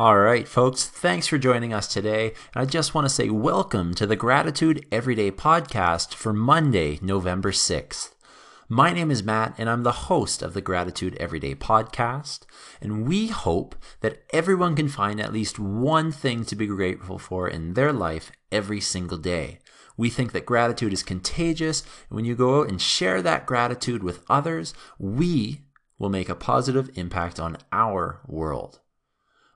All right, folks, thanks for joining us today. And I just want to say welcome to the Gratitude Everyday podcast for Monday, November 6th. My name is Matt, and I'm the host of the Gratitude Everyday podcast. And we hope that everyone can find at least one thing to be grateful for in their life every single day. We think that gratitude is contagious, and when you go out and share that gratitude with others, we will make a positive impact on our world.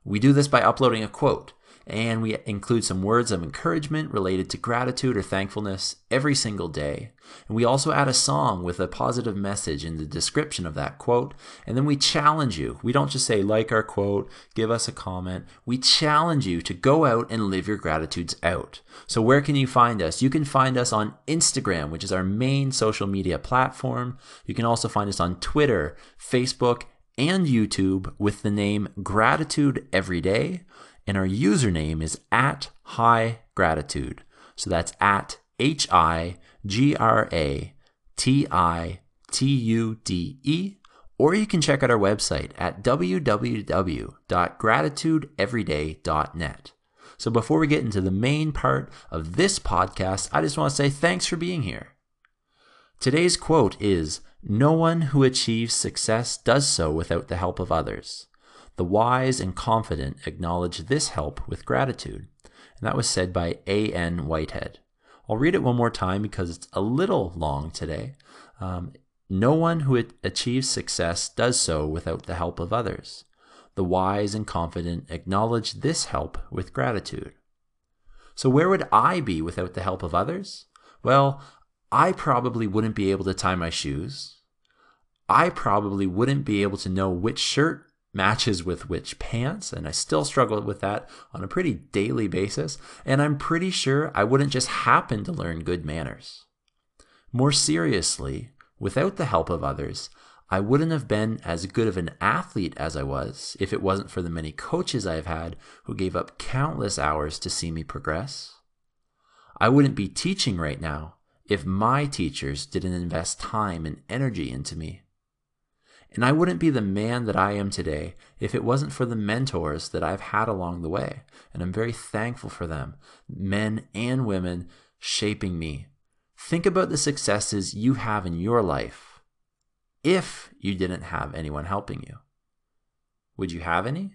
We do this by uploading a quote, and we include some words of encouragement related to gratitude or thankfulness every single day. And we also add a song with a positive message in the description of that quote. And then we challenge you. We don't just say, like our quote, give us a comment. We challenge you to go out and live your gratitudes out. So, where can you find us? You can find us on Instagram, which is our main social media platform. You can also find us on Twitter, Facebook, and YouTube with the name Gratitude Every Day. And our username is at High Gratitude. So that's at H I G R A T I T U D E. Or you can check out our website at www.gratitudeeveryday.net. So before we get into the main part of this podcast, I just want to say thanks for being here. Today's quote is No one who achieves success does so without the help of others. The wise and confident acknowledge this help with gratitude. And that was said by A.N. Whitehead. I'll read it one more time because it's a little long today. Um, no one who achieves success does so without the help of others. The wise and confident acknowledge this help with gratitude. So, where would I be without the help of others? Well, I probably wouldn't be able to tie my shoes. I probably wouldn't be able to know which shirt matches with which pants, and I still struggle with that on a pretty daily basis. And I'm pretty sure I wouldn't just happen to learn good manners. More seriously, without the help of others, I wouldn't have been as good of an athlete as I was if it wasn't for the many coaches I've had who gave up countless hours to see me progress. I wouldn't be teaching right now if my teachers didn't invest time and energy into me. And I wouldn't be the man that I am today if it wasn't for the mentors that I've had along the way. And I'm very thankful for them, men and women shaping me. Think about the successes you have in your life if you didn't have anyone helping you. Would you have any?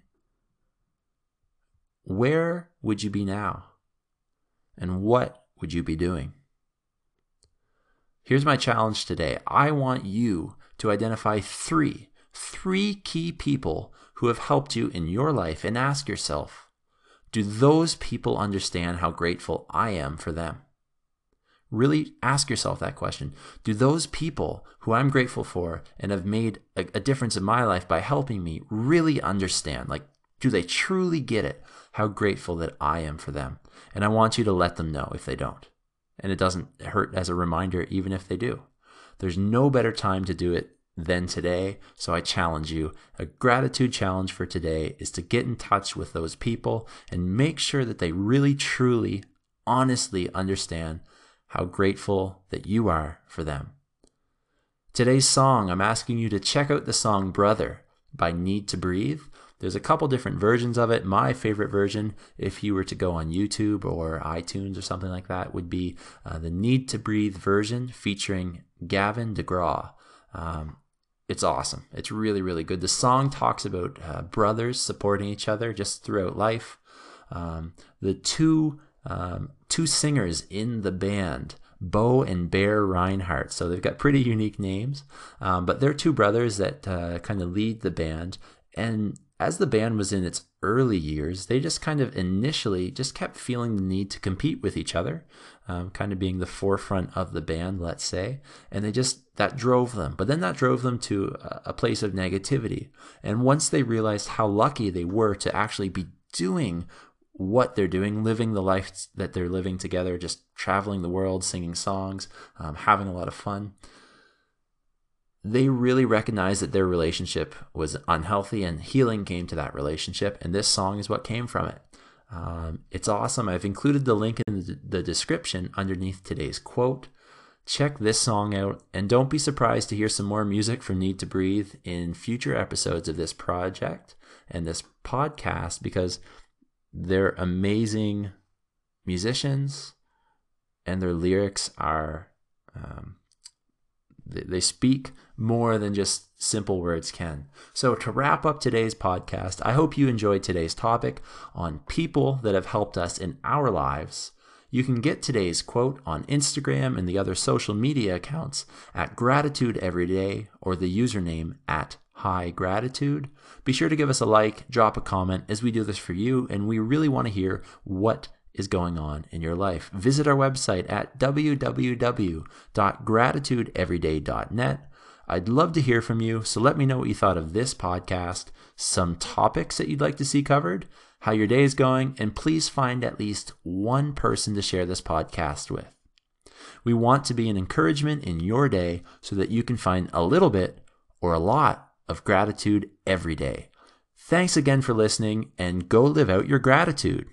Where would you be now? And what would you be doing? Here's my challenge today. I want you to identify three, three key people who have helped you in your life and ask yourself, do those people understand how grateful I am for them? Really ask yourself that question. Do those people who I'm grateful for and have made a, a, difference in my life by helping me really understand? Like, do they truly get it? How grateful that I am for them? And I want you to let them know if they don't. And it doesn't hurt as a reminder, even if they do. There's no better time to do it than today. So I challenge you. A gratitude challenge for today is to get in touch with those people and make sure that they really, truly, honestly understand how grateful that you are for them. Today's song, I'm asking you to check out the song Brother by Need to Breathe. There's a couple different versions of it. My favorite version, if you were to go on YouTube or iTunes or something like that, would be uh, the Need to Breathe version featuring Gavin DeGraw. Um, it's awesome. It's really, really good. The song talks about uh, brothers supporting each other just throughout life. Um, the two um, two singers in the band, Bo and Bear Rinehart. So they've got pretty unique names, um, but they're two brothers that uh, kind of lead the band. And as the band was in its early years, they just kind of initially just kept feeling the need to compete with each other, um, kind of being the forefront of the band, let's say. And they just, that drove them. But then that drove them to a place of negativity. And once they realized how lucky they were to actually be doing what they're doing, living the life that they're living together, just traveling the world, singing songs, um, having a lot of fun, they really recognized that their relationship was unhealthy and healing came to that relationship. And this song is what came from it. Um, it's awesome. I've included the link in the description underneath today's quote. check this song out, and don't be surprised to hear some more music from Need to Breathe in future episodes of this project and this podcast because they're amazing musicians and their lyrics are um, they speak more than just simple words can. So, to wrap up today's podcast, I hope you enjoyed today's topic on people that have helped us in our lives you can get today's quote on Instagram and the other social media accounts at Gratitude Everyday or the username at High Gratitude. Be sure to give us a like, drop a comment as we do this for you, and we really want to hear what is going on in your life. Visit our website at www.gratitudeeveryday.net. I'd love to hear from you, so let me know what you thought of this podcast, some topics that you'd like to see covered, how your day is going, and please find at least one person to share this podcast with. We want to be an encouragement in your day so that you can find a little bit or a lot of gratitude every day. Thanks again for listening and go live out your gratitude.